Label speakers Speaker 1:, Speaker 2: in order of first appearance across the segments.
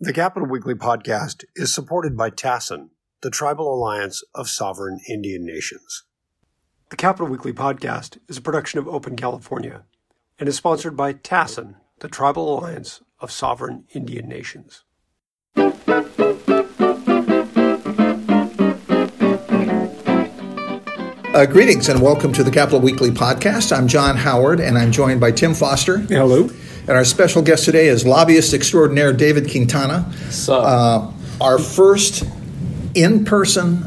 Speaker 1: The Capital Weekly podcast is supported by TASIN, the Tribal Alliance of Sovereign Indian Nations. The Capital Weekly podcast is a production of Open California and is sponsored by TASIN, the Tribal Alliance of Sovereign Indian Nations.
Speaker 2: Uh, greetings and welcome to the Capital Weekly podcast. I'm John Howard and I'm joined by Tim Foster.
Speaker 1: Hello.
Speaker 2: And our special guest today is lobbyist extraordinaire David Quintana. Uh, our first in person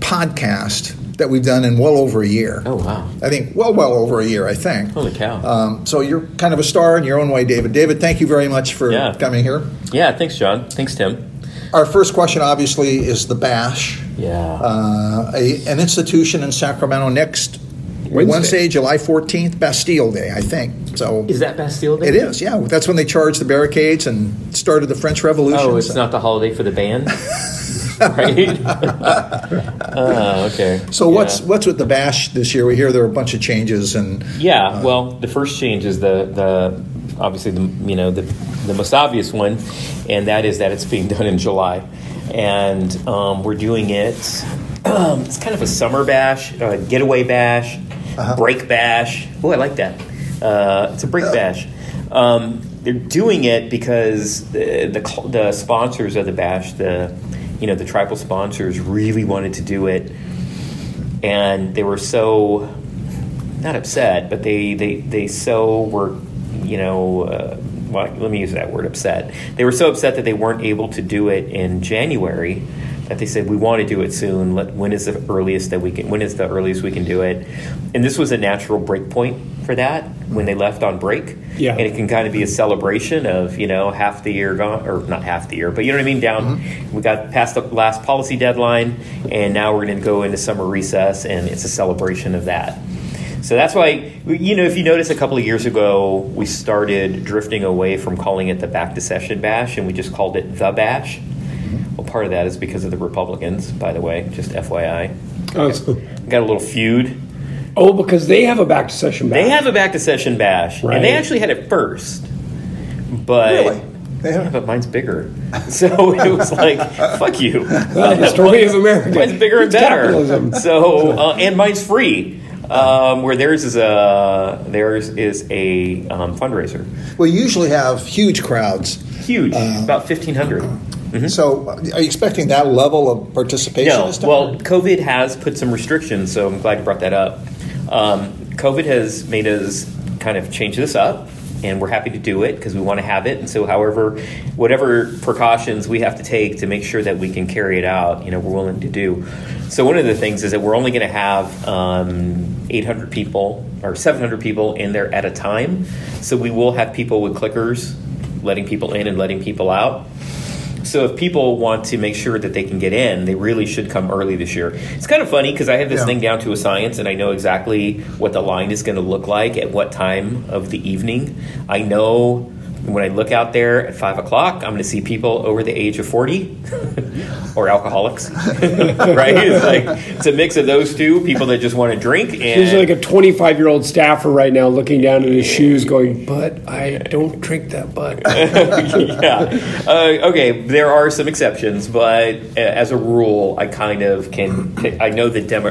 Speaker 2: podcast that we've done in well over a year.
Speaker 3: Oh, wow.
Speaker 2: I think, well, well over a year, I think.
Speaker 3: Holy cow.
Speaker 2: Um, so you're kind of a star in your own way, David. David, thank you very much for
Speaker 3: Yeah.
Speaker 2: coming here.
Speaker 3: Yeah, thanks, John. Thanks, Tim.
Speaker 2: Our first question, obviously, is the BASH,
Speaker 3: Yeah.
Speaker 2: uh, a, an institution in Sacramento next
Speaker 1: Wednesday.
Speaker 2: Wednesday, July 14th, Bastille Day, I think. So
Speaker 3: is that Bastille Day?
Speaker 2: It is, yeah. That's when they charged the barricades and started the French Revolution.
Speaker 3: Oh, it's
Speaker 2: So-
Speaker 3: not the holiday for the band? right? oh, okay.
Speaker 2: So what's
Speaker 3: Yeah.
Speaker 2: what's with the bash this year? We hear there are a bunch of changes, and
Speaker 3: Yeah, well, the first change is the, the obviously the you know the the most obvious one, and that is that it's being done in July, and um, we're doing it. Um, it's kind of a summer bash, uh, getaway bash, break bash. Oh, I like that. Uh, it's a break bash. Um, they're doing it because the, the the sponsors of the bash, the you know the tribal sponsors, really wanted to do it, and they were so not upset, but they they they so were, you know, uh, well, let me use that word, upset. They were so upset that they weren't able to do it in January that they said we want to do it soon. Let, when is the earliest that we can? When is the earliest we can do it? And this was a natural break point for that when they left on break.
Speaker 1: Yeah.
Speaker 3: and it can kind of be a celebration of you know half the year gone or not half the year, but you know what I mean. Down, mm-hmm. we got past the last policy deadline, and now we're going to go into summer recess, and it's a celebration of that. So that's why, you know, if you notice a couple of years ago, we started drifting away from calling it the Back to Session Bash and we just called it the Bash. Well, part of that is because of the Republicans, by the way, just FYI.
Speaker 4: Oh, so-
Speaker 3: got a little feud.
Speaker 4: oh, because they have a back to session back.
Speaker 3: They have a Back to Session Bash,
Speaker 4: Right.
Speaker 3: and they actually had it first. But,
Speaker 2: Really? They have-
Speaker 3: yeah, but mine's bigger. So it was like, fuck you.
Speaker 4: Well, the story of America.
Speaker 3: Mine's bigger and
Speaker 4: It's
Speaker 3: better.
Speaker 4: capitalism.
Speaker 3: So uh, and mine's free. Um, where theirs is a theirs is a um, fundraiser.
Speaker 2: we usually have huge crowds.
Speaker 3: Huge,
Speaker 2: Uh,
Speaker 3: about fifteen hundred.
Speaker 2: So, are you expecting that level of participation?
Speaker 3: No, well, COVID has put some restrictions, so I'm glad you brought that up. Um, COVID has made us kind of change this up, and we're happy to do it because we want to have it. And so, however, whatever precautions we have to take to make sure that we can carry it out, you know, we're willing to do. So, one of the things is that we're only going to have um, 800 people or 700 people in there at a time. So, we will have people with clickers letting people in and letting people out. So if people want to make sure that they can get in, they really should come early this year. It's kind of funny because I have this
Speaker 2: Yeah.
Speaker 3: thing down to a science, and I know exactly what the line is going to look like at what time of the evening. I know when I look out there at five o'clock, I'm going to see people over the age of forty or alcoholics. right? It's like it's a mix of those two people that just want to drink and
Speaker 4: There's like a 25 year old staffer right now looking down at his shoes, going, "But I don't drink that butt."
Speaker 3: yeah. Uh, okay, there are some exceptions, but uh, as a rule, I kind of can. I know the demo.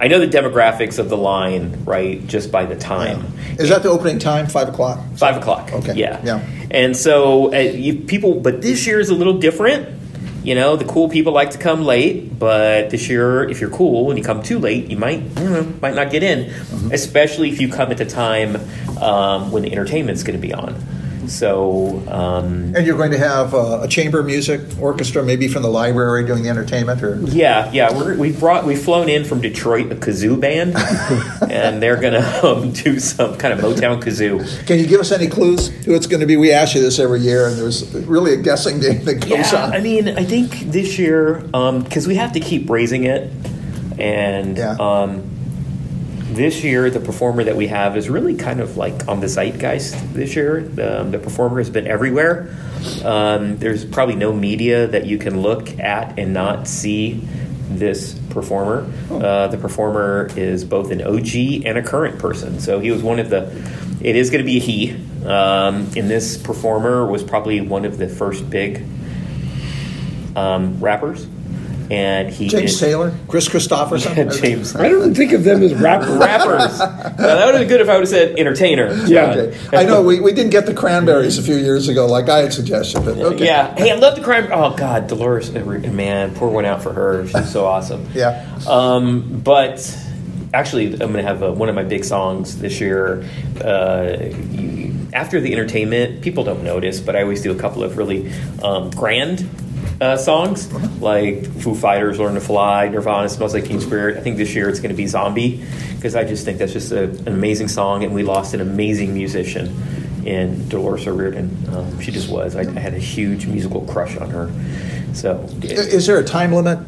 Speaker 3: I know the demographics of the line, right, just by the time.
Speaker 2: is that the opening time? Five o'clock.
Speaker 3: Five o'clock.
Speaker 2: Okay,
Speaker 3: Yeah.
Speaker 2: yeah.
Speaker 3: And so uh, you, people, but this year is a little different. You know, the cool people like to come late, but this year, if you're cool and you come too late, you might, don't know, might not get in.
Speaker 2: Mm-hmm.
Speaker 3: Especially if you come at the time um, when the entertainment's going to be on. So, um,
Speaker 2: And you're going to have uh, a chamber music orchestra, maybe from the library doing the entertainment, or
Speaker 3: Yeah, yeah, we're, we brought we've flown in from Detroit a kazoo band, and they're gonna um, do some kind of Motown kazoo.
Speaker 2: can you give us any clues who it's going to be? We ask you this every year, and there's really a guessing game that goes
Speaker 3: Yeah,
Speaker 2: on.
Speaker 3: I mean, I think this year because we have to keep raising it, and
Speaker 2: Yeah.
Speaker 3: This year the performer that we have is really kind of like on the zeitgeist. This year, um, the performer has been everywhere. Um, there's probably no media that you can look at and not see this performer. Uh, the performer is both an OG and a current person. So he was one of the It is going to be a he. Um, and this performer was probably one of the first big um, rappers. And he
Speaker 2: James
Speaker 3: is,
Speaker 2: Taylor, Kris Kristofferson.
Speaker 3: James.
Speaker 4: I don't think of them as rappers.
Speaker 3: rappers. Now, that would have been good if I would have said entertainer.
Speaker 4: Yeah.
Speaker 2: Okay. I know we, we didn't get the cranberries a few years ago, like I had suggested, but okay.
Speaker 3: Yeah. Hey, I love the crime. Oh God, Dolores. Man, pour one out for her. She's so awesome.
Speaker 2: Yeah.
Speaker 3: Um, but actually, I'm going to have a, one of my big songs this year. Uh, after the entertainment, people don't notice, but I always do a couple of really um, grand uh, songs, like Foo Fighters, Learn to Fly, Nirvana, Smells Like Teen Spirit. I think this year it's going to be Zombie, because I just think that's just a, an amazing song, and we lost an amazing musician in Dolores O'Riordan. Um, she just was. I, I had a huge musical crush on her. So
Speaker 2: Is there a time limit?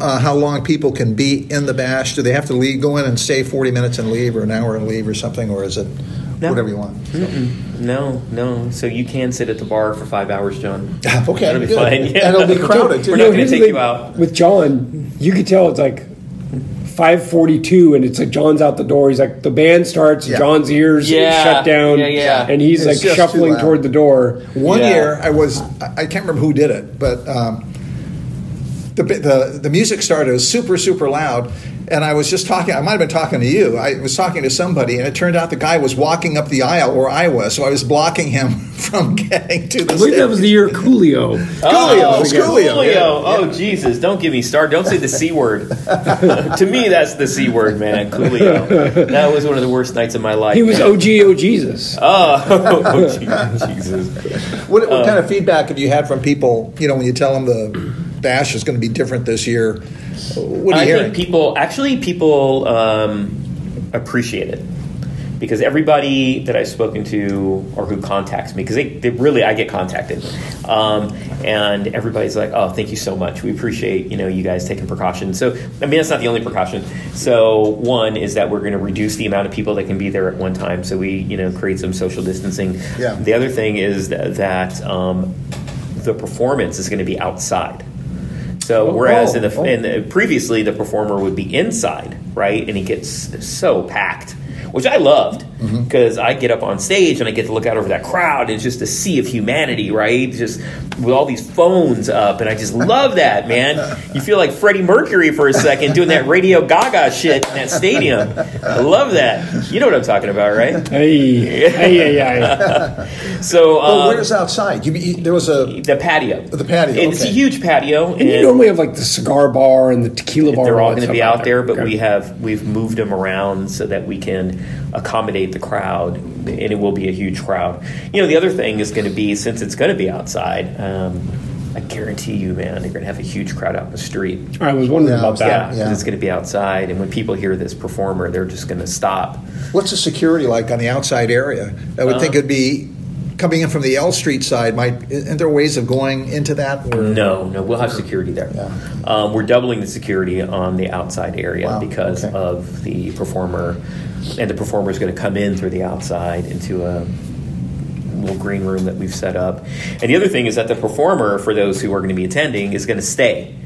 Speaker 2: Uh, how long people can be in the bash? Do they have to leave, go in and stay 40 minutes and leave, or an hour and leave, or something, or is it
Speaker 3: No.
Speaker 2: whatever you want?
Speaker 3: No, no. So you can sit at the bar for five hours, John.
Speaker 2: Okay,
Speaker 3: That'll be
Speaker 2: good.
Speaker 3: fine. Yeah.
Speaker 2: And it'll be crowded, too.
Speaker 3: We're
Speaker 4: You
Speaker 3: not
Speaker 4: know,
Speaker 3: going to take you out.
Speaker 4: With John, you could tell it's like 542 and it's like John's out the door. He's like, the band starts,
Speaker 2: Yeah.
Speaker 4: John's ears
Speaker 3: Yeah.
Speaker 4: shut down.
Speaker 3: Yeah, yeah.
Speaker 4: And he's
Speaker 2: It's
Speaker 4: like shuffling toward the door.
Speaker 2: One
Speaker 3: Yeah.
Speaker 2: year, I was, I I can't remember who did it, but um, the, the, the music started, it was super, super loud. And I was just talking, I might have been talking to you. I was talking to somebody, and it turned out the guy was walking up the aisle where I was. So I was blocking him from getting to the
Speaker 4: I believe that was the year Coolio.
Speaker 2: Coolio,
Speaker 3: Oh,
Speaker 2: it was Coolio, yeah.
Speaker 3: Oh, Jesus. Don't get me started. Don't say the C word. to me, that's the C word, man. Coolio. That was one of the worst nights of my life.
Speaker 4: He was
Speaker 3: man.
Speaker 4: OGO Jesus.
Speaker 3: Oh, oh, Jesus.
Speaker 2: What, what uh, kind of feedback have you had from people, you know, when you tell them the bash is going to be different this year? What are
Speaker 3: I
Speaker 2: you hearing?
Speaker 3: think people actually people um, appreciate it. Because everybody that I've spoken to or who contacts me because they, they really I get contacted. Um, and everybody's like oh thank you so much. We appreciate you know you guys taking precautions. So I mean that's not the only precaution. So one is that we're going to reduce the amount of people that can be there at one time so we you know create some social distancing.
Speaker 2: Yeah.
Speaker 3: the other thing is that, that um, the performance is going to be outside so oh, whereas oh, in the
Speaker 2: oh.
Speaker 3: in the, previously the performer would be inside, right, and he gets so packed, which I loved
Speaker 2: Mm-hmm.
Speaker 3: because I get up on stage and I get to look out over that crowd. And it's just a sea of humanity, right? Just with all these phones up, and I just love that, man. You feel like Freddie Mercury for a second doing that Radio Gaga shit in that stadium. I love that. You know what I'm talking about, right?
Speaker 4: Hey, hey, hey, hey.
Speaker 3: So
Speaker 2: well,
Speaker 3: um,
Speaker 2: where's outside? You, you, there was a
Speaker 3: the patio?
Speaker 2: The patio,
Speaker 3: It's a huge patio,
Speaker 4: And you normally have like the cigar bar and the tequila bar.
Speaker 3: they're all going to be out there, but
Speaker 4: Okay.
Speaker 3: we have we've moved them around so that we can accommodate the crowd, and it will be a huge crowd. You know, the other thing is going to be since it's going to be outside. Um, I guarantee you, man, they're going to have a huge crowd out in the street.
Speaker 4: I was wondering
Speaker 2: Yeah,
Speaker 4: about
Speaker 3: Yeah,
Speaker 4: that.
Speaker 3: 'cause
Speaker 2: yeah.
Speaker 3: it's going to be outside, and when people hear this performer, they're just going to stop.
Speaker 2: What's the security like on the outside area? I would
Speaker 3: Uh,
Speaker 2: think it'd be coming in from the L Street side. Might Aren't there ways of going into that? Or,
Speaker 3: No, no, we'll have security there.
Speaker 2: Yeah.
Speaker 3: Um, we're doubling the security on the outside area
Speaker 2: Wow,
Speaker 3: because
Speaker 2: okay.
Speaker 3: of the performer, and the performer is going to come in through the outside into a little green room that we've set up. And the other thing is that the performer, for those who are going to be attending, is going to stay.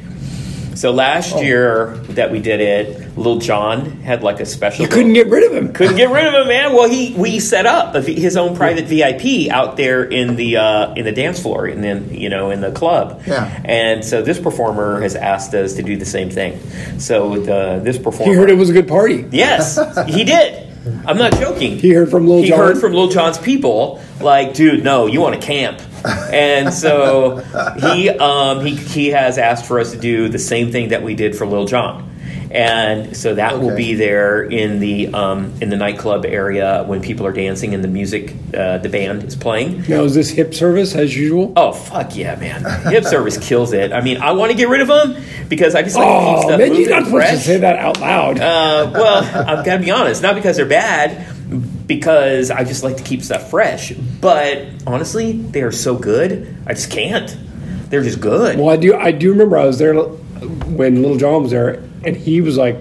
Speaker 3: So last
Speaker 2: Oh.
Speaker 3: year that we did it, Little John had like a special.
Speaker 4: You couldn't get rid of him.
Speaker 3: couldn't get rid of him, man. Well, he we set up a, his own private VIP out there in the uh, in the dance floor, and then you know in the club.
Speaker 2: Yeah.
Speaker 3: And so this performer has asked us to do the same thing. So the this performer,
Speaker 4: He heard it was a good party.
Speaker 3: Yes, he did. I'm not joking.
Speaker 4: He heard from Lil
Speaker 3: He
Speaker 4: Jon.
Speaker 3: heard from Lil Jon's people, like, dude, no, you want to camp. And so he um, he he has asked for us to do the same thing that we did for Lil Jon. And so that will be there in the um, in the nightclub area when people are dancing and the music, uh, the band is playing.
Speaker 4: Now, is this hip service as usual?
Speaker 3: Oh fuck yeah, man! Hip service kills it. I mean, I want to get rid of them because I just like to keep
Speaker 4: Oh,
Speaker 3: stuff
Speaker 4: man,
Speaker 3: moving
Speaker 4: you're not
Speaker 3: and
Speaker 4: supposed to
Speaker 3: fresh.
Speaker 4: say that out loud.
Speaker 3: Uh, well, I've got to be honest. Not because they're bad, because I just like to keep stuff fresh. But honestly, they are so good. I just can't. They're just good.
Speaker 4: well, I do. I do remember I was there when Little John was there, and he was like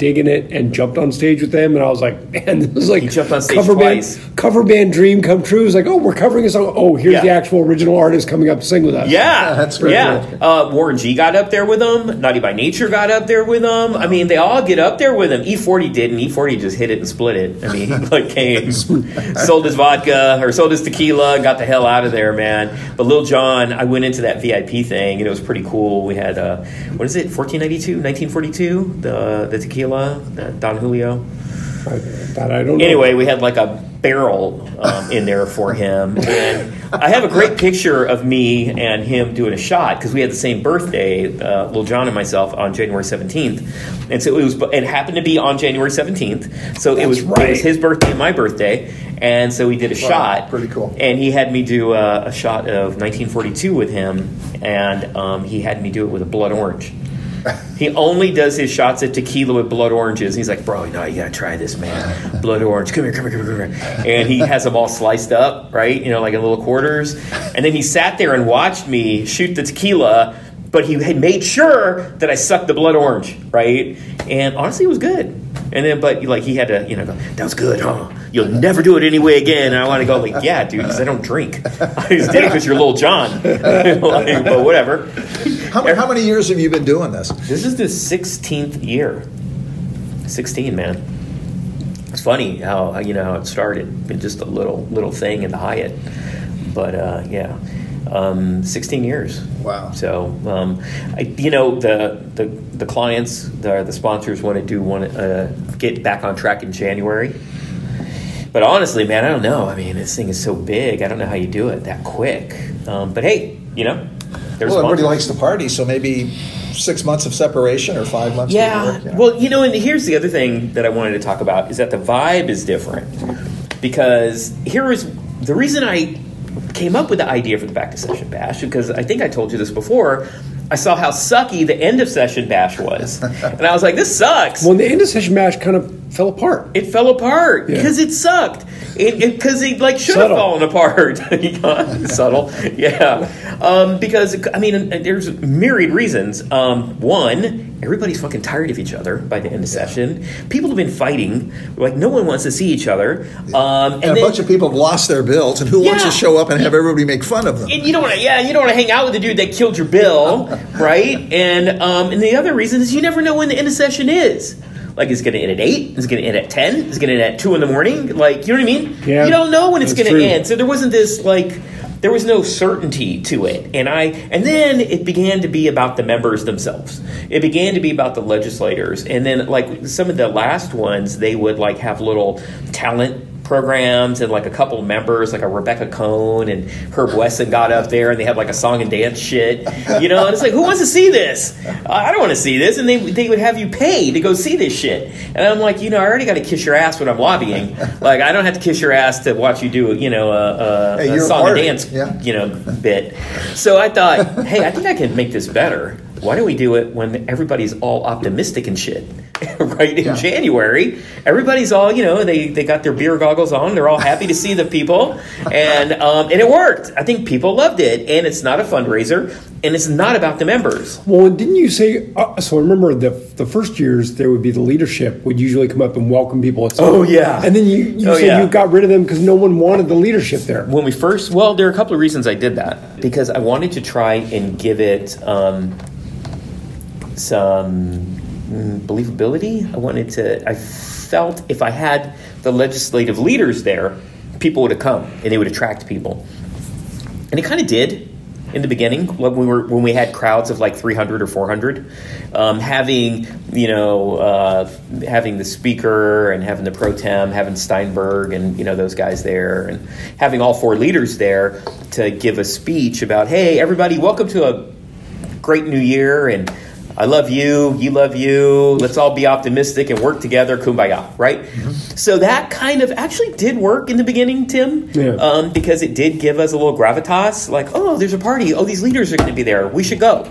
Speaker 4: digging it and jumped on stage with them, and I was like, man, this is like
Speaker 3: You jumped on stage
Speaker 4: cover
Speaker 3: twice.
Speaker 4: band cover band dream come true. It's like, oh, we're covering a song. Oh, here's
Speaker 3: Yeah.
Speaker 4: the actual original artist coming up to sing with us.
Speaker 3: Yeah,
Speaker 2: That's pretty
Speaker 3: yeah. Uh, Warren G got up there with them. Naughty by Nature got up there with them. I mean, they all get up there with them. E40 didn't. E40 just hit it and split it. I mean, he like came, sold his vodka or sold his tequila, and got the hell out of there, man. But Lil Jon, I went into that VIP thing and it was pretty cool. We had uh, what is it, 1492, 1942, the the tequila, Don Julio.
Speaker 4: I, don't know.
Speaker 3: Anyway, we had like a barrel um, in there for him, and I have a great picture of me and him doing a shot because we had the same birthday, uh, Lil Jon and myself, on January seventeenth, and so it was. It happened to be on January seventeenth, so it was it was his birthday and my birthday, and so we did a shot.
Speaker 2: pretty cool.
Speaker 3: And he had me do a, a shot of 1942 with him, and um, he had me do it with a blood orange. He only does his shots of tequila with blood oranges. He's like, bro, no, you gotta try this, man. Blood orange, come here, come here, come here, come here. And he has them all sliced up, right? You know, like in little quarters. And then he sat there and watched me shoot the tequila, but he had made sure that I sucked the blood orange, right? And honestly, it was good. And then, but like he had to, you know, go, that was good, huh? You'll never do it anyway again. And I want to go like, yeah, dude, because I don't drink. I just did it because you're little John. like, but whatever.
Speaker 2: How, how many years have you been doing this?
Speaker 3: This is the 16th year. 16, man. It's funny how you know how it started. Just a little little thing in the Hyatt, but uh, yeah, um, 16 years.
Speaker 2: Wow.
Speaker 3: So um, I, you know the the the clients, the the sponsors want to do want to uh, get back on track in January. But honestly, man, I don't know. I mean, this thing is so big. I don't know how you do it that quick. Um, but hey, you know, there's
Speaker 2: Well, everybody likes to party, so maybe six months of separation or five months.
Speaker 3: Yeah.
Speaker 2: Work, you know?
Speaker 3: Well, you know, and here's the other thing that I wanted to talk about is that the vibe is different. Because here is the reason I came up with the idea for the back to session bash because I think I told you this before. I saw how sucky the end of session bash was. and I was like, this sucks.
Speaker 4: Well, the end of session mash kind of fell apart.
Speaker 3: It fell apart
Speaker 4: Yeah.
Speaker 3: because it sucked. It because it, like should have fallen apart. Subtle, yeah. Um, because I mean, there's myriad reasons. Um, one, everybody's fucking tired of each other by the end of session. People have been fighting. Like no one wants to see each other. Um, and,
Speaker 2: and a
Speaker 3: then,
Speaker 2: bunch of people have lost their bills, and who wants to show up and have everybody make fun of them?
Speaker 3: and you don't want to, yeah, you don't want to hang out with the dude that killed your bill, right? And um, and the other reason is you never know when the end of session is. Like, is going to end at eight? Is it going to end at ten? Is it going to end at two in the morning? Like, you know what I mean?
Speaker 4: Yeah,
Speaker 3: you don't know when it's going to end. So there wasn't this like, there was no certainty to it. And I, and then it began to be about the members themselves. It began to be about the legislators. And then like some of the last ones, they would like have little talent programs and like a couple members, like a Rebecca Cohn and Herb Wesson got up there and they had like a song and dance shit, you know. And it's like, who wants to see this? I don't want to see this. And they they would have you pay to go see this shit. And I'm like, you know, I already got to kiss your ass when I'm lobbying. Like, I don't have to kiss your ass to watch you do, you know, a, a,
Speaker 2: Hey,
Speaker 3: a song and dance,
Speaker 2: Yeah.
Speaker 3: you know, bit. So I thought, hey, I think I can make this better. Why don't we do it when everybody's all optimistic and shit? right in
Speaker 2: Yeah.
Speaker 3: January, everybody's all you know. They they got their beer goggles on. They're all happy to see the people, and um, and it worked. I think people loved it, and it's not a fundraiser, and it's not about the members.
Speaker 4: Well, didn't you say? Uh, so I remember the the first years there would be the leadership would usually come up and welcome people. At
Speaker 3: Oh, yeah.
Speaker 4: and then you you
Speaker 3: Oh,
Speaker 4: said
Speaker 3: yeah.
Speaker 4: you got rid of them because no one wanted the leadership there.
Speaker 3: When we first, well, there are a couple of reasons I did that because I wanted to try and give it um, some believability. I wanted to. I felt if I had the legislative leaders there, people would have come and they would attract people, and it kind of did in the beginning when we were when we had crowds of like 300 or 400 um, having you know uh, having the speaker and having the pro tem having steinberg and you know those guys there and having all four leaders there to give a speech about hey everybody welcome to a great new year and I love you, you love you. Let's all be optimistic and work together, kumbaya, right? So that kind of actually did work in the beginning, Tim,
Speaker 4: Yeah.
Speaker 3: um, because it did give us a little gravitas. Like, oh, there's a party. Oh, these leaders are going to be there. We should go.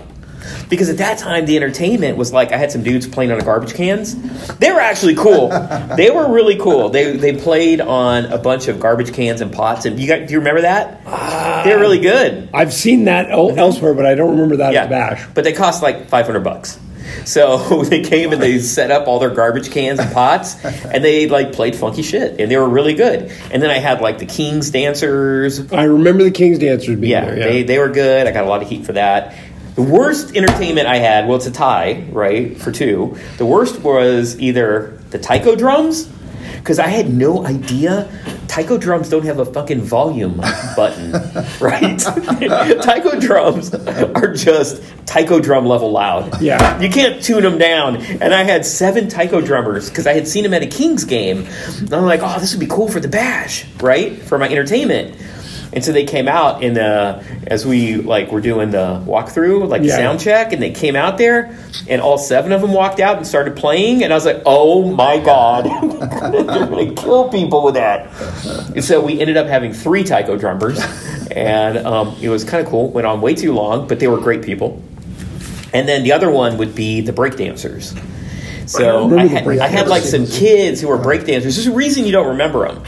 Speaker 3: Because at that time, the entertainment was like I had some dudes playing on the garbage cans. They were actually cool. they were really cool. They they played on a bunch of garbage cans and pots. And you got, do you remember that? Ah. They're really good.
Speaker 4: I've seen that elsewhere, but I don't remember that at the bash.
Speaker 3: But they cost like 500 bucks. So they came and they set up all their garbage cans and pots, and they like played funky shit, and they were really good. And then I had like the King's dancers.
Speaker 4: I remember the King's dancers being
Speaker 3: Yeah,
Speaker 4: there. Yeah.
Speaker 3: they they were good. I got a lot of heat for that. The worst entertainment I had, well, it's a tie, right, for two. The worst was either the taiko drums, because I had no idea taiko drums don't have a fucking volume button, right? taiko drums are just taiko drum level loud.
Speaker 4: Yeah.
Speaker 3: You can't tune them down. And I had seven taiko drummers because I had seen them at a Kings game. And I'm like, oh, this would be cool for the bash, right? For my entertainment. And so they came out in the as we like were doing the walkthrough, like the
Speaker 4: Yeah.
Speaker 3: sound check, and they came out there, and all seven of them walked out and started playing, and I was like, "Oh my god, they're gonna kill people with that!" And so we ended up having three taiko drummers, and um, it was kind of cool. Went on way too long, but they were great people. And then the other one would be the breakdancers. So I had, I had like some kids who were breakdancers. There's a reason you don't remember them.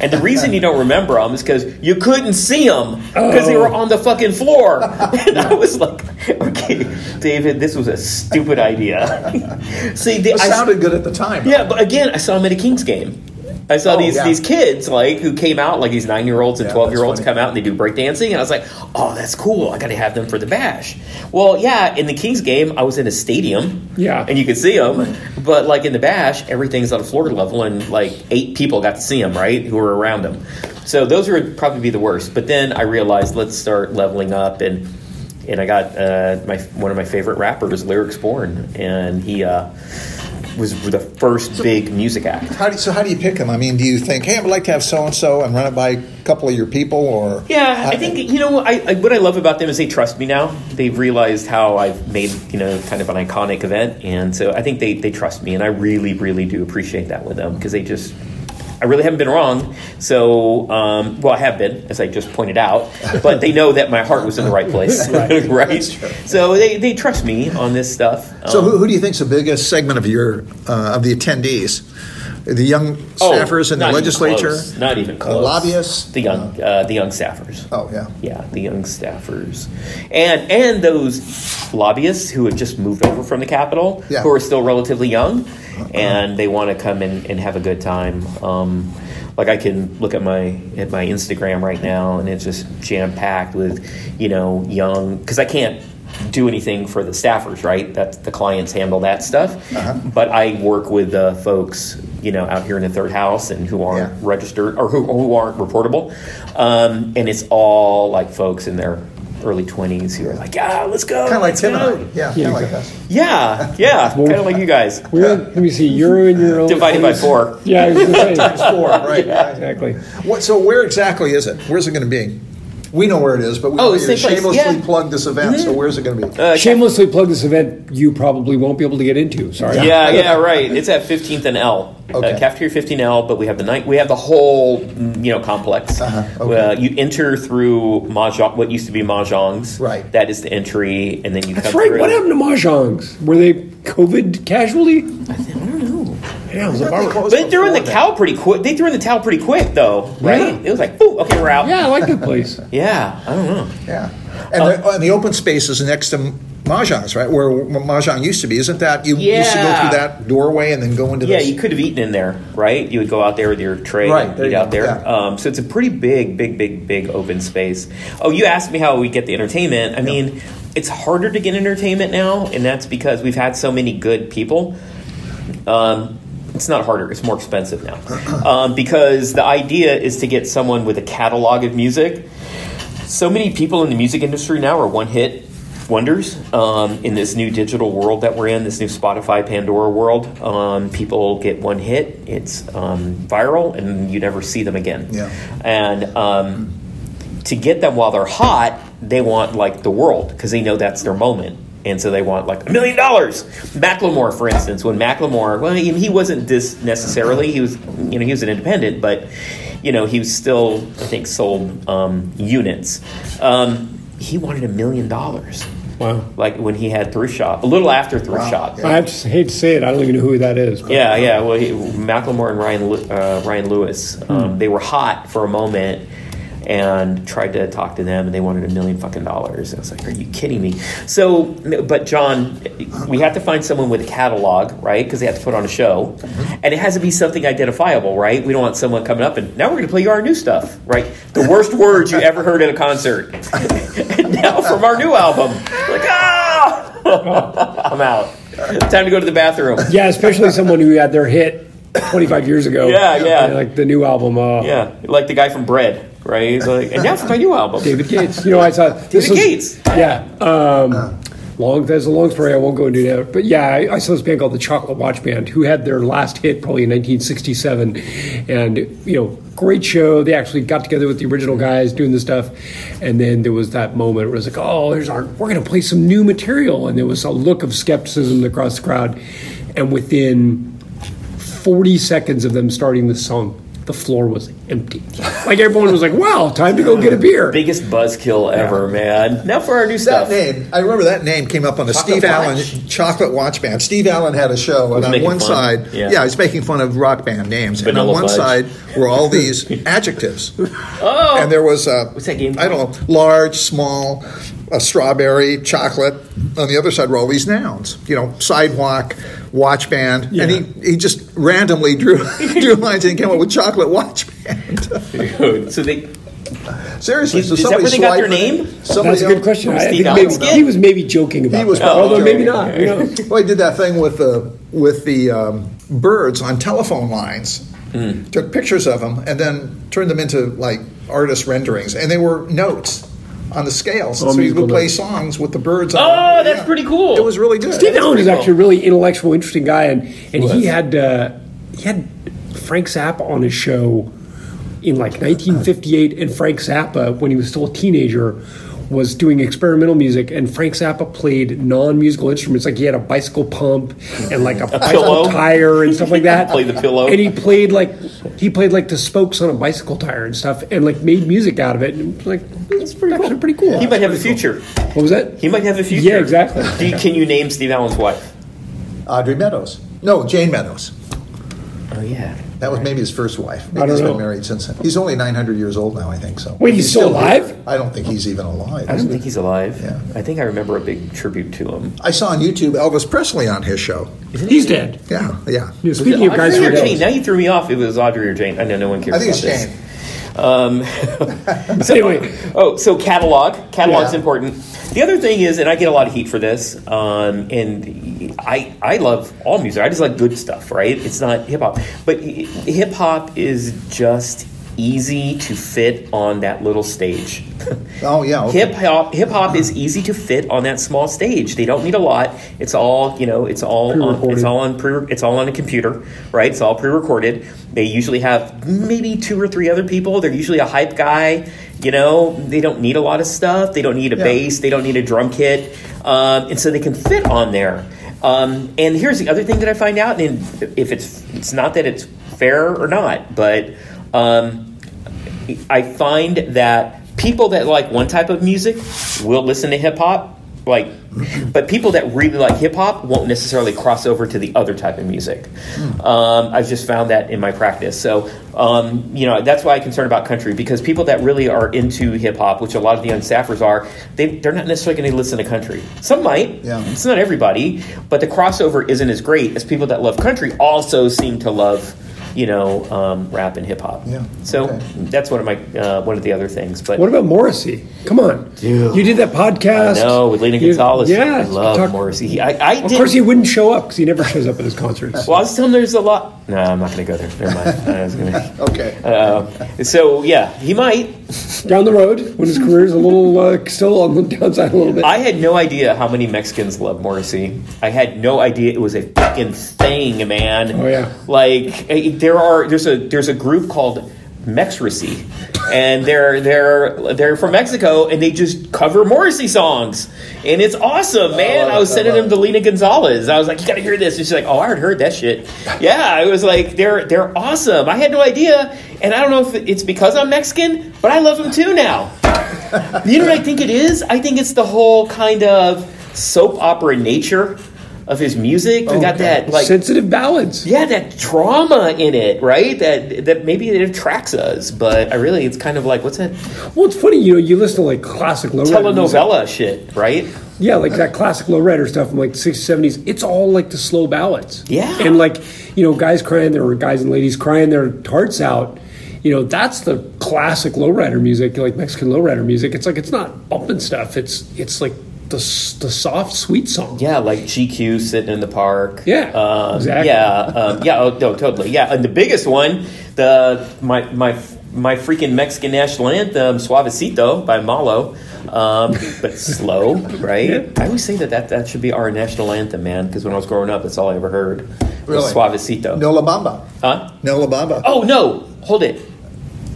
Speaker 3: And the reason you don't remember them is because you couldn't see them because they were oh. on the fucking floor. And I was like, okay, David, this was a stupid idea. see, the,
Speaker 2: It
Speaker 3: I,
Speaker 2: sounded good at the time.
Speaker 3: yeah, but again, I saw him at a Kings game. I saw
Speaker 2: Oh,
Speaker 3: these
Speaker 2: yeah.
Speaker 3: these kids like who came out like these nine year olds and
Speaker 2: Yeah,
Speaker 3: twelve year olds come out and they do breakdancing and I was like, oh, that's cool. I got to have them for the bash. Well, yeah, in the Kings game, I was in a stadium.
Speaker 4: Yeah.
Speaker 3: and you could see them, but like in the bash, everything's on a floor level and like eight people got to see them right who were around them. So those would probably be the worst. But then I realized let's start leveling up and. And I got uh, my one of my favorite rappers, Lyrics Born, and he uh, was the first big music act.
Speaker 2: How do, so how do you pick them? I mean, do you think, hey, I would like to have so and so and run it by a couple of your people, or
Speaker 3: Yeah, I think you know I, I, what I love about them is they trust me now. They've realized how I've made you know kind of an iconic event, and so I think they they trust me, and I really really do appreciate that with them because they just. I really haven't been wrong, so um, well I have been, as I just pointed out, but they know that my heart was in the right place, right? So they, they trust me on this stuff.
Speaker 2: So
Speaker 3: Um,
Speaker 2: who, who do you think's the biggest segment of your uh, of the attendees? The young
Speaker 3: oh,
Speaker 2: staffers in the
Speaker 3: not even
Speaker 2: legislature,
Speaker 3: close, not even
Speaker 2: Uh,
Speaker 3: close.
Speaker 2: lobbyists,
Speaker 3: the young uh, the young staffers.
Speaker 2: Oh yeah,
Speaker 3: Yeah, the young staffers, and and those lobbyists who have just moved over from the Capitol,
Speaker 2: Yeah.
Speaker 3: who are still relatively young, and they want to come in and have a good time. Um, like I can look at my at my Instagram right now, and it's just jam packed with you know young because I can't do anything for the staffers, right? That the clients handle that stuff,
Speaker 2: Uh-huh.
Speaker 3: but I work with the folks you know out here in the third house and who aren't
Speaker 2: Yeah.
Speaker 3: registered or who, who aren't reportable. Um, and it's all like folks in their early 20s who are like, yeah, let's go.
Speaker 2: kind of like
Speaker 3: let's
Speaker 2: Tim and I. Yeah,
Speaker 4: Yeah,
Speaker 2: kind of like
Speaker 4: exactly.
Speaker 2: us.
Speaker 3: Yeah, yeah, kind of like you guys.
Speaker 4: We're, let me see. You're in your own
Speaker 3: Divided by four.
Speaker 4: Yeah, I was gonna.
Speaker 2: Four, right?
Speaker 4: exactly.
Speaker 2: What, so where exactly is it? Where's it going to be? We know where it is, but we
Speaker 3: Oh,
Speaker 2: want you to
Speaker 3: same place,
Speaker 2: shamelessly
Speaker 3: yeah. Mm-hmm.
Speaker 2: plug this event. So where's it going to be?
Speaker 3: Uh,
Speaker 4: Shamelessly plug this event you probably won't be able to get into. Sorry.
Speaker 3: Yeah, yeah, right. It's at 15th and L.
Speaker 2: Okay.
Speaker 3: Uh, cafeteria 15L, but we have the night. We have the whole, mm, you know, complex.
Speaker 2: Uh-huh, okay.
Speaker 3: Uh, you enter through mahjong, what used to be mahjongs.
Speaker 2: Right.
Speaker 3: That is the entry, and then you
Speaker 4: That's
Speaker 3: come
Speaker 4: right.
Speaker 3: through.
Speaker 4: What happened to mahjongs? Were they COVID casualty?
Speaker 3: I don't know.
Speaker 4: Yeah, it was a
Speaker 2: I thought they
Speaker 4: bummer.
Speaker 3: But they threw in the
Speaker 2: before
Speaker 3: cow pretty quick. They threw in the towel pretty quick, though, right?
Speaker 4: Yeah.
Speaker 3: It was like, boom, okay, we're out.
Speaker 4: Yeah, I like that place.
Speaker 3: Yeah, I don't know.
Speaker 2: Yeah, and, the, and the open space is next to Mahjong's, right? Where Mahjong used to be. Isn't that you used to go through that doorway and then go into the
Speaker 3: Yeah,
Speaker 2: this?
Speaker 3: you could have eaten in there, right? You would go out there with your tray
Speaker 2: Right,
Speaker 3: and
Speaker 2: there
Speaker 3: eat
Speaker 2: you
Speaker 3: out
Speaker 2: go,
Speaker 3: there.
Speaker 2: yeah.
Speaker 3: Um, so it's a pretty big, big, big, big open space. Oh, you asked me how we get the entertainment. I mean, it's harder to get entertainment now, and that's because we've had so many good people. Um, it's not harder; it's more expensive now, um, because the idea is to get someone with a catalog of music. So many people in the music industry now are one-hit wonders um, in this new digital world that we're in, this new Spotify Pandora world. Um, people get one hit, it's um, viral, and you never see them again.
Speaker 2: Yeah.
Speaker 3: And um, to get them while they're hot, they want like the world because they know that's their moment. And so they want like a million dollars. Macklemore, for instance, when Macklemore, well, he, he wasn't this necessarily. He was, you know, he was an independent, but you know, he was still, I think, sold um, units. Um, he wanted a million dollars.
Speaker 4: Wow.
Speaker 3: Like when he had Thrift Shop, a little after Thrift
Speaker 2: Wow.
Speaker 3: Shop.
Speaker 4: I have hate to say it. I don't even know who that is. but-
Speaker 3: Yeah, yeah. Well, he, Macklemore and Ryan uh, Ryan Lewis, um, they were hot for a moment, and tried to talk to them, and they wanted a million fucking dollars. I was like, "Are you kidding me?" So, but John, we have to find someone with a catalog, right? Because they have to put on a show, and it has to be something identifiable, right? We don't want someone coming up and now we're going to play you our new stuff, right? The worst words you ever heard at a concert, and now from our new album, like ah, I'm out. Time to go to the bathroom.
Speaker 4: Yeah, especially someone who had their hit 25 years ago.
Speaker 3: Yeah, yeah.
Speaker 4: Like the new album. Uh,
Speaker 3: Yeah, like the guy from Bread, right? He's like, and for my new album.
Speaker 4: David Gates. You know, I saw this
Speaker 3: David
Speaker 4: was-
Speaker 3: Gates.
Speaker 4: Yeah. Um, long. That's a long story. I won't go into that. But yeah, I, I saw this band called the Chocolate Watch Band, who had their last hit probably in 1967, and you know, great show. They actually got together with the original guys doing the stuff, and then there was that moment where it was like, oh, there's our. We're going to play some new material, and there was a look of skepticism across the crowd, and within 40 seconds of them starting the song. The floor was empty. Like everyone was like, "Wow, time to go get a beer."
Speaker 3: Biggest buzzkill ever, man. Now for our new
Speaker 2: That
Speaker 3: stuff.
Speaker 2: name, I remember that name came up on the
Speaker 3: Chocolate
Speaker 2: Steve Allen
Speaker 3: Watch?
Speaker 2: Chocolate Watch Band. Steve Allen had a show, and on
Speaker 3: making
Speaker 2: one
Speaker 3: fun.
Speaker 2: side,
Speaker 3: Yeah.
Speaker 2: yeah. he's making fun of rock band names,
Speaker 3: Vanilla
Speaker 2: and on one
Speaker 3: Fudge.
Speaker 2: side were all these adjectives.
Speaker 3: Oh,
Speaker 2: and there was uh,
Speaker 3: What's that game
Speaker 2: I don't know, large, small, a strawberry, chocolate. On the other side were all these nouns. You know, sidewalk, watch band, and he, he just randomly drew drew lines and came up with chocolate watch band.
Speaker 3: So they
Speaker 2: Seriously,
Speaker 3: Is-
Speaker 2: so
Speaker 3: is that
Speaker 2: somebody
Speaker 3: where they got their
Speaker 2: swiped it.
Speaker 3: name?
Speaker 2: Somebody
Speaker 4: That's a good
Speaker 2: else-
Speaker 4: question. I
Speaker 3: Steve
Speaker 4: maybe,
Speaker 3: good.
Speaker 4: he was maybe joking about
Speaker 2: He was
Speaker 4: that.
Speaker 2: probably
Speaker 4: although maybe
Speaker 3: joking.
Speaker 4: not. You know.
Speaker 2: Well, he did that thing with the with the um, birds on telephone lines.
Speaker 3: Hmm.
Speaker 2: Took pictures of them and then turned them into like artist renderings, and they were notes on the scales.
Speaker 4: Oh,
Speaker 2: so he
Speaker 4: musical
Speaker 2: would play
Speaker 4: notes.
Speaker 2: songs with the birds. on
Speaker 3: Oh,
Speaker 2: them.
Speaker 3: that's pretty cool.
Speaker 2: It was really good.
Speaker 4: Steve Allen is
Speaker 3: pretty
Speaker 4: actually a really intellectual, interesting guy, and and
Speaker 3: was.
Speaker 4: he had uh, he had Frank Zappa on his show in like 1958, and Frank Zappa, when he was still a teenager, was doing experimental music, and Frank Zappa played non-musical instruments, like he had a bicycle pump and like a,
Speaker 3: pillow?
Speaker 4: bicycle tire and stuff like that.
Speaker 3: Play the pillow?
Speaker 4: and he played like he played like the spokes on a bicycle tire and stuff, and like made music out of it. And it was like it's pretty actually pretty cool.
Speaker 3: he might have a future.
Speaker 4: What was that?
Speaker 3: He might have a future.
Speaker 4: Yeah, exactly.
Speaker 3: Do you, can you name Steve Allen's wife?
Speaker 2: Audrey Meadows. No, Jayne Meadows.
Speaker 3: Oh yeah.
Speaker 2: That was maybe his first wife. Maybe
Speaker 4: I don't
Speaker 2: he's
Speaker 4: know.
Speaker 2: been married since then. He's only 900 years old now, I think. So
Speaker 4: Wait, he's still alive?
Speaker 2: I don't think he's even alive.
Speaker 3: I don't think he's alive.
Speaker 2: Yeah.
Speaker 3: I think I remember a big tribute to him.
Speaker 2: I saw on YouTube Elvis Presley on his show.
Speaker 4: He's dead.
Speaker 2: Yeah, yeah.
Speaker 4: Yeah, speaking of guys who are dead.
Speaker 3: Now you threw me off. It was Audrey or Jayne. I know no one cares
Speaker 2: I think
Speaker 3: about
Speaker 2: it's
Speaker 3: this.
Speaker 2: Jayne.
Speaker 3: Um,
Speaker 4: So anyway,
Speaker 3: oh, so catalog. Catalog's
Speaker 2: Yeah.
Speaker 3: important. The other thing is, and I get a lot of heat for this, um, and I I love all music. I just like good stuff, right? It's not hip hop, but hip hop is just easy to fit on that little stage.
Speaker 2: Oh, yeah. okay.
Speaker 3: Hip hop, hip hop is easy to fit on that small stage. They don't need a lot. It's all you know. It's all on, it's all on pre. It's all on a computer, right? It's all pre-recorded. They usually have maybe two or three other people. They're usually a hype guy. You know, they don't need a lot of stuff. They don't need a
Speaker 2: Yeah.
Speaker 3: bass. They don't need a drum kit, um, and so they can fit on there. Um, and here's the other thing that I find out, and if it's it's not that it's fair or not, but um, I find that people that like one type of music will listen to hip hop, like, but people that really like hip hop won't necessarily cross over to the other type of music. Um, I've just found that in my practice. So, um, you know, that's why I'm concerned about country because people that really are into hip hop, which a lot of the young staffers are, they, they're not necessarily going to listen to country. Some might.
Speaker 2: Yeah.
Speaker 3: It's not everybody, but the crossover isn't as great as people that love country also seem to love. You know, um, rap and hip hop.
Speaker 2: Yeah,
Speaker 3: So
Speaker 2: okay.
Speaker 3: that's one of my uh, one of the other things. But
Speaker 4: what about Morrissey? Come on,
Speaker 3: Dude.
Speaker 4: you did that podcast.
Speaker 3: no, with Lena
Speaker 4: You-
Speaker 3: Gonzalez.
Speaker 4: Yeah,
Speaker 3: I love
Speaker 4: talk-
Speaker 3: Morrissey. He- I, I
Speaker 4: Of course, he wouldn't show up because he never shows up at his concerts.
Speaker 3: Well, I was telling him there's a lot. No, I'm not going to go there. Never mind. I was gonna,
Speaker 2: Okay.
Speaker 3: uh, so yeah, he might.
Speaker 4: Down the road, when his career's a little uh, still on the downside a little bit.
Speaker 3: I had no idea how many Mexicans love Morrissey. I had no idea it was a fucking thing, man.
Speaker 4: Oh, yeah.
Speaker 3: Like eh, there are there's a there's a group called Mexrrissey, and they're they're they're from Mexico, and they just cover Morrissey songs, and it's awesome, man.
Speaker 2: love
Speaker 3: I was sending them to Lena Gonzalez. I was like, you got to hear this, and she's like, oh, I already heard that shit. Yeah, I was like, they're they're awesome. I had no idea, and I don't know if it's because I'm Mexican, but I love them too now. You know what I think it is? I think it's the whole kind of soap opera nature of his music. We got
Speaker 2: Okay.
Speaker 3: that like
Speaker 4: sensitive ballads.
Speaker 3: yeah, that trauma in it, right? That that maybe it attracts us, but I really it's kind of like what's that
Speaker 4: Well, it's funny, you know, you listen to like classic lowrider music.
Speaker 3: shit, right?
Speaker 4: Yeah, like that classic lowrider stuff from like the 60s, 70s. It's all like the slow ballads.
Speaker 3: Yeah.
Speaker 4: And like, you know, guys crying their, or guys and ladies crying their hearts out. You know, that's the classic lowrider music, like Mexican lowrider music. It's like, it's not bumping stuff. It's, it's like the, the soft, sweet song.
Speaker 3: Yeah, like GQ sitting in the park.
Speaker 4: Yeah,
Speaker 3: um,
Speaker 4: exactly.
Speaker 3: Yeah, um, yeah. Oh, no, totally. Yeah, and the biggest one, the my my my freaking Mexican national anthem, "Suavecito" by Malo. Um, but slow, right?
Speaker 4: Yeah.
Speaker 3: I always say that, that that should be our national anthem, man. Because when I was growing up, that's all I ever heard.
Speaker 2: Really?
Speaker 3: Suavecito.
Speaker 2: No La Bamba.
Speaker 3: Huh?
Speaker 2: No La Bamba.
Speaker 3: Oh no! Hold it.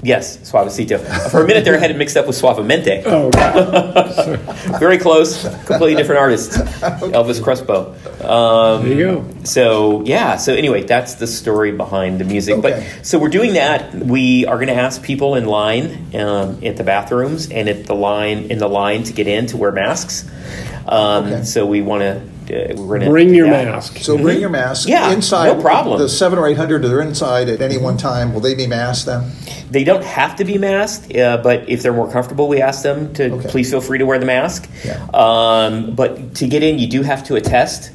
Speaker 3: Yes, Suavecito. For a minute there, I had it mixed up with Suavemente.
Speaker 4: Oh, God.
Speaker 3: Very close, completely different artist. Elvis Crespo. Um,
Speaker 4: there you go.
Speaker 3: so yeah. So anyway, that's the story behind the music.
Speaker 2: Okay.
Speaker 3: But so we're doing that. We are going to ask people in line um, at the bathrooms and at the line in the line to get in to wear masks. Um,
Speaker 2: Okay.
Speaker 3: So we want to. Uh, we're going to
Speaker 4: Bring your mask.
Speaker 2: So bring your mask.
Speaker 3: Yeah,
Speaker 2: inside.
Speaker 3: no problem.
Speaker 2: The seven or eight hundred that are inside at any one time. Will they be masked then?
Speaker 3: They don't have to be masked, uh, but if they're more comfortable, we ask them to
Speaker 2: Okay.
Speaker 3: please feel free to wear the mask.
Speaker 2: Yeah.
Speaker 3: Um, but to get in, you do have to attest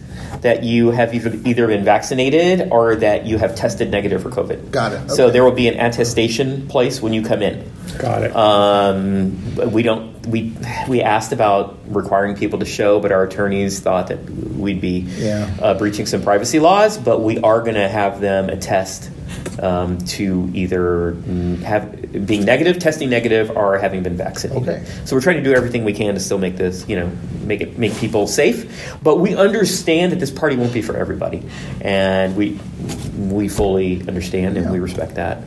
Speaker 3: that you have either, been vaccinated or that you have tested negative for COVID.
Speaker 2: Got it.
Speaker 3: So there will be an attestation place when you come in.
Speaker 4: Got it.
Speaker 3: Um, we don't. We we asked about requiring people to show, but our attorneys thought that we'd be
Speaker 2: Yeah.
Speaker 3: uh, breaching some privacy laws. But we are going to have them attest um, to either have being negative, testing negative, or having been vaccinated.
Speaker 2: Okay.
Speaker 3: So we're trying to do everything we can to still make this, you know, make it make people safe. But we understand that this party won't be for everybody, and we we fully understand and we respect that.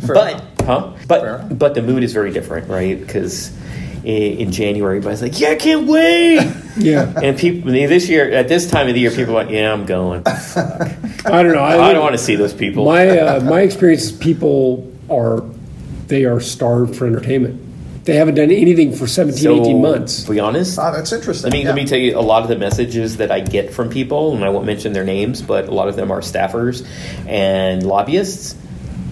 Speaker 2: Fair
Speaker 3: but
Speaker 2: enough.
Speaker 3: huh? But
Speaker 2: enough.
Speaker 3: but the mood is very different, right? Because in January, everybody's like, "Yeah, I can't wait."
Speaker 4: yeah.
Speaker 3: and people this year, at this time of the year, people are like, "Yeah, I'm going."
Speaker 4: I don't know.
Speaker 3: I don't want to see those people.
Speaker 4: My uh, my experience is people are they are starved for entertainment. They haven't done anything for 17,
Speaker 3: so,
Speaker 4: 18 months.
Speaker 3: To be honest,
Speaker 2: Ah, that's interesting.
Speaker 3: Let me
Speaker 2: Yeah.
Speaker 3: let me tell you a lot of the messages that I get from people, and I won't mention their names, but a lot of them are staffers and lobbyists.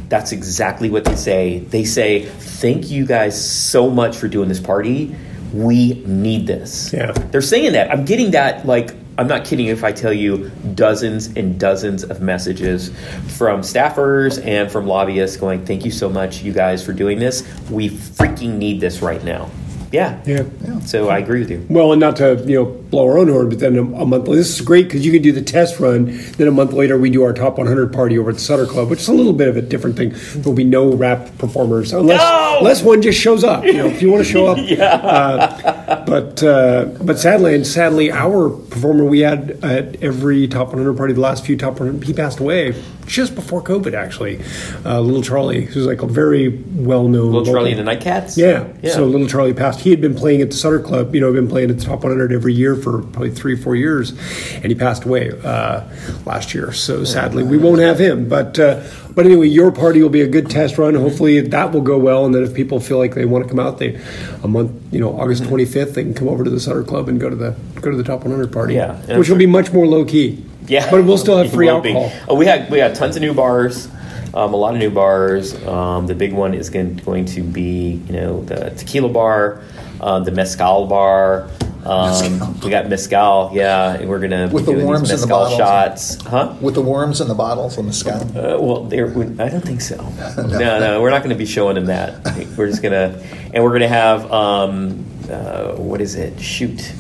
Speaker 3: That's exactly what they say. They say, "Thank you guys so much for doing this party. We need this."
Speaker 4: Yeah.
Speaker 3: they're saying that. I'm getting that. Like, I'm not kidding if I tell you dozens and dozens of messages from staffers and from lobbyists going, "Thank you so much, you guys, for doing this. We freaking need this right now." Yeah.
Speaker 4: Yeah.
Speaker 3: So I agree with you.
Speaker 4: Well, and not to you know blow our own horn, but then a, a month. Later, this is great because you can do the test run. Then a month later, we do our top 100 party over at the Sutter Club, which is a little bit of a different thing. There'll be no rap performers unless
Speaker 3: No!
Speaker 4: Unless one just shows up. You know, if you want to show up.
Speaker 3: Yeah.
Speaker 4: But uh, but sadly, and sadly, our performer we had at every top 100 party, the last few top 100, he passed away just before COVID. Actually, uh, Little Charlie, who's like a very well known
Speaker 3: Little Charlie and the Nightcats?
Speaker 4: Yeah.
Speaker 3: Yeah.
Speaker 4: So Little Charlie passed. He had been playing at the Sutter Club, you know, been playing at the top 100 every year for probably three, four years, and he passed away uh, last year. So sadly, we won't have him. But uh, but anyway, your party will be a good test run. Hopefully, that will go well. And then if people feel like they want to come out, they a month, you know, August 25th, they can come over to the Sutter Club and go to the go to the top 100 party.
Speaker 3: Yeah.
Speaker 4: Which will be much more low key.
Speaker 3: Yeah,
Speaker 4: but we'll still have free alcohol.
Speaker 3: Oh, we had we had tons of new bars, um, a lot of new bars. Um, the big one is going, going to be you know the tequila bar, um, the mezcal bar. Um, we got mezcal, yeah, and we're gonna
Speaker 2: With
Speaker 3: be
Speaker 2: the
Speaker 3: doing
Speaker 2: worms
Speaker 3: these
Speaker 2: in the bottles.
Speaker 3: shots, huh?
Speaker 2: with the worms in the bottles on the scout.
Speaker 3: Uh, well, there. I don't think so. no, no, we're not going to be showing them that. We're just gonna, and we're gonna have um, uh, what is it? Shoot,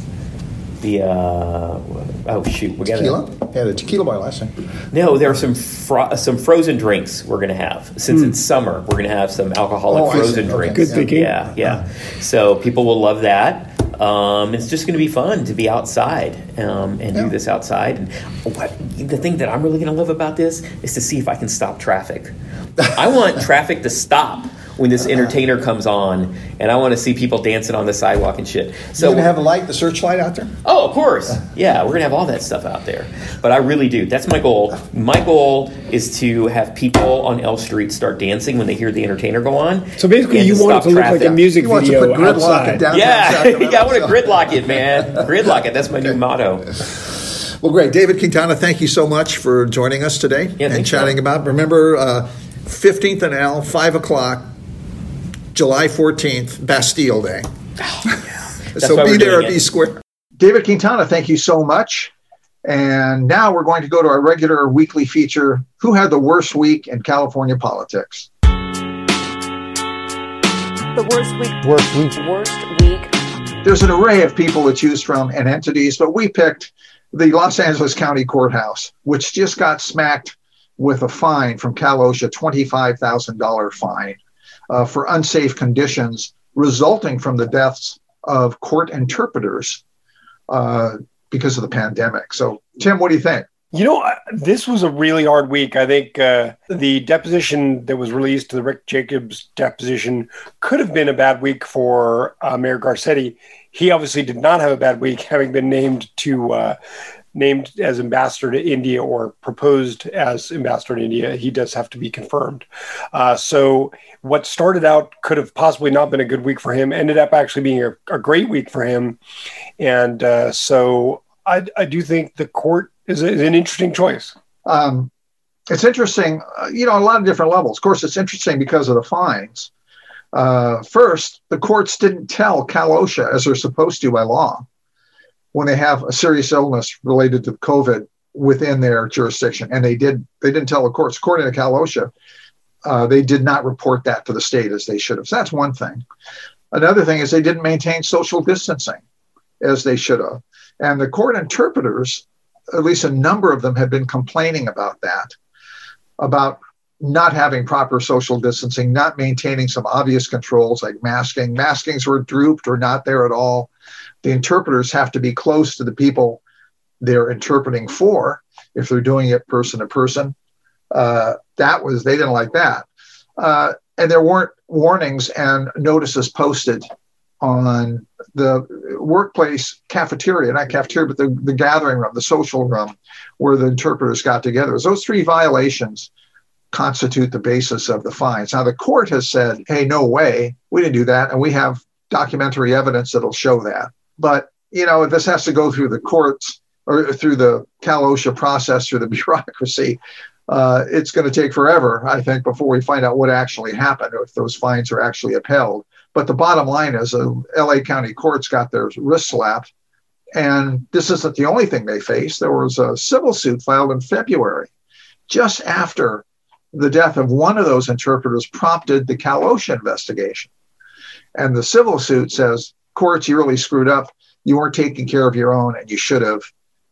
Speaker 3: the uh, oh shoot, we got
Speaker 2: Tequila? Yeah, the tequila bar last time.
Speaker 3: No, there are some fro- some frozen drinks we're going to have. Since it's summer, we're going to have some alcoholic
Speaker 2: Oh, I see.
Speaker 3: frozen
Speaker 2: Okay.
Speaker 3: drinks.
Speaker 4: Good thinking.
Speaker 3: Yeah, yeah. So people will love that. Um, it's just going to be fun to be outside um, and
Speaker 2: Yeah.
Speaker 3: do this outside. And what, the thing that I'm really going to love about this is to see if I can stop traffic. I want traffic to stop when this entertainer comes on, and I want to see people dancing on the sidewalk and shit. So
Speaker 2: you gonna have a light, the searchlight out there?
Speaker 3: Oh, of course. Yeah, we're gonna have all that stuff out there. But I really do. That's my goal. My goal is to have people on L Street start dancing when they hear the entertainer go on.
Speaker 4: So basically,
Speaker 3: and
Speaker 4: you want it
Speaker 3: stop
Speaker 4: to look like a
Speaker 3: traffic.
Speaker 4: music
Speaker 2: He wants to
Speaker 4: video
Speaker 2: put gridlock
Speaker 4: outside.
Speaker 2: it down.
Speaker 3: Yeah, yeah. I want to gridlock it, man. Gridlock it. That's my new motto.
Speaker 2: Well, great. David Quintana, thank you so much for joining us today
Speaker 3: Yeah,
Speaker 2: and chatting
Speaker 3: John.
Speaker 2: about. Remember, uh, 15th and L, 5 o'clock, July 14th, Bastille Day. Oh,
Speaker 3: so
Speaker 2: be there
Speaker 3: doing
Speaker 2: at
Speaker 3: it.
Speaker 2: B Square. David Quintana, thank you so much. And now we're going to go to our regular weekly feature Who Had the Worst Week in California Politics?
Speaker 5: The worst week.
Speaker 6: Worst week.
Speaker 5: Worst week.
Speaker 2: There's an array of people to choose from and entities, but we picked the Los Angeles County Courthouse, which just got smacked with a fine from Cal OSHA, $25,000 fine uh, for unsafe conditions resulting from the deaths of court interpreters uh, because of the pandemic. So, Tim, what do you think?
Speaker 4: You know, this was a really hard week. I think uh, the deposition that was released, the Rick Jacobs deposition, could have been a bad week for uh, Mayor Garcetti. He obviously did not have a bad week, having been named to uh, named as ambassador to India or proposed as ambassador to India. He does have to be confirmed. Uh, so, what started out could have possibly not been a good week for him ended up actually being a, a great week for him, and uh, so I, I do think the court is, is an interesting choice.
Speaker 2: Um, it's interesting, uh, you know, a lot of different levels. Of course, it's interesting because of the fines. Uh, first, the courts didn't tell Cal OSHA, as they're supposed to by law, when they have a serious illness related to COVID within their jurisdiction, and they did. They didn't tell the courts. According to Cal OSHA, uh, they did not report that to the state as they should have. So that's one thing. Another thing is they didn't maintain social distancing as they should have, and the court interpreters at least a number of them have been complaining about that, about not having proper social distancing, not maintaining some obvious controls like masking. Maskings were drooped or not there at all. The interpreters have to be close to the people they're interpreting for if they're doing it person to person. Uh, that was, they didn't like that. Uh, and there weren't warnings and notices posted on the workplace cafeteria, not cafeteria, but the, the gathering room, the social room where the interpreters got together. Those three violations constitute the basis of the fines. Now, the court has said, hey, no way, we didn't do that. And we have documentary evidence that'll show that. But, you know, this has to go through the courts or through the Cal OSHA process, through the bureaucracy. Uh, it's going to take forever, I think, before we find out what actually happened or if those fines are actually upheld. But the bottom line is, uh, LA County courts got their wrist slapped. And this isn't the only thing they faced. There was a civil suit filed in February, just after the death of one of those interpreters prompted the Cal OSHA investigation. And the civil suit says, courts, you really screwed up. You weren't taking care of your own, and you should have.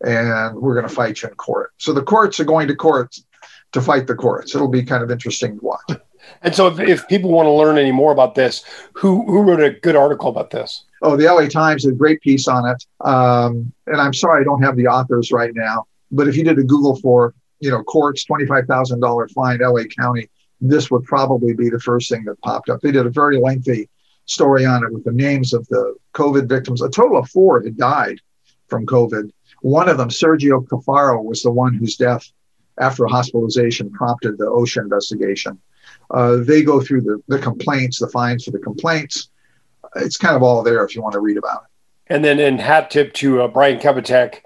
Speaker 2: And we're going to fight you in court. So the courts are going to courts to fight the courts. It'll be kind of interesting to watch.
Speaker 4: And so, if, if people want to learn any more about this, who who wrote a good article about this?
Speaker 2: Oh, the LA Times did a great piece on it. Um, and I'm sorry I don't have the authors right now. But if you did a Google for, you know, courts, $25,000 fine, LA County, this would probably be the first thing that popped up. They did a very lengthy story on it with the names of the COVID victims. A total of four had died from COVID. One of them, Sergio Cafaro, was the one whose death after hospitalization prompted the OSHA investigation. Uh, they go through the, the complaints, the fines for the complaints. It's kind of all there if you want to read about it.
Speaker 4: And then, in hat tip to uh, Brian Kabateck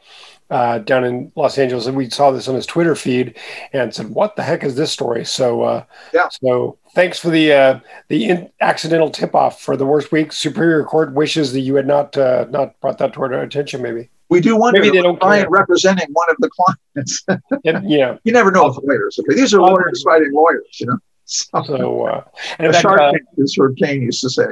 Speaker 4: uh, down in Los Angeles, and we saw this on his Twitter feed and said, "What the heck is this story?" So, uh,
Speaker 2: Yeah.
Speaker 4: So, thanks for the uh, the in- accidental tip off for the worst week. Superior Court wishes that you had not uh, not brought that to our attention. Maybe,
Speaker 2: We do wonder
Speaker 4: Maybe they don't
Speaker 2: Brian
Speaker 4: care.
Speaker 2: representing one of the clients.
Speaker 4: and, you
Speaker 2: you never know with lawyers. Okay, these are lawyers fighting lawyers. You know. So,
Speaker 4: So, uh, and
Speaker 2: a
Speaker 4: fact,
Speaker 2: shark
Speaker 4: uh,
Speaker 2: as Herb Caen used to say.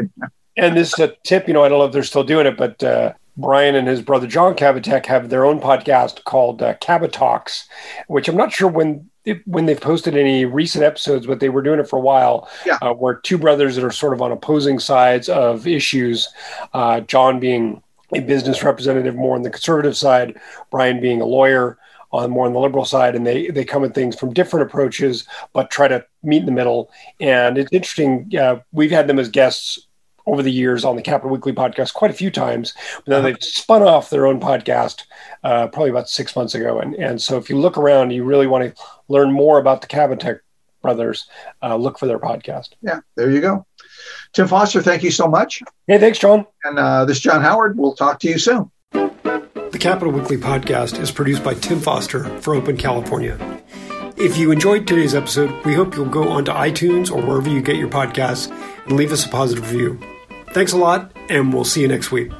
Speaker 4: And this uh, tip, you know, I don't know if they're still doing it, but uh, Brian and his brother John Kabateck have their own podcast called uh, Cabot Talks, which I'm not sure when when they've posted any recent episodes, but they were doing it for a while.
Speaker 2: Yeah.
Speaker 4: Uh, where two brothers that are sort of on opposing sides of issues, uh, John being a business representative more on the conservative side, Brian being a lawyer on more on the liberal side, and they they come at things from different approaches, but try to meet in the middle. And it's interesting. Uh, we've had them as guests over the years on the Capitol Weekly podcast quite a few times. But then they've spun off their own podcast uh, probably about six months ago. And and so if you look around, you really want to learn more about the Kabateck brothers. Uh, look for their podcast.
Speaker 2: Yeah, there you go. Tim Foster, thank you so much.
Speaker 4: Hey, thanks, John.
Speaker 2: And uh, this is John Howard. We'll talk to you soon.
Speaker 4: The Capitol Weekly podcast is produced by Tim Foster for Open California. If you enjoyed today's episode, we hope you'll go onto iTunes or wherever you get your podcasts and leave us a positive review. Thanks a lot, and we'll see you next week.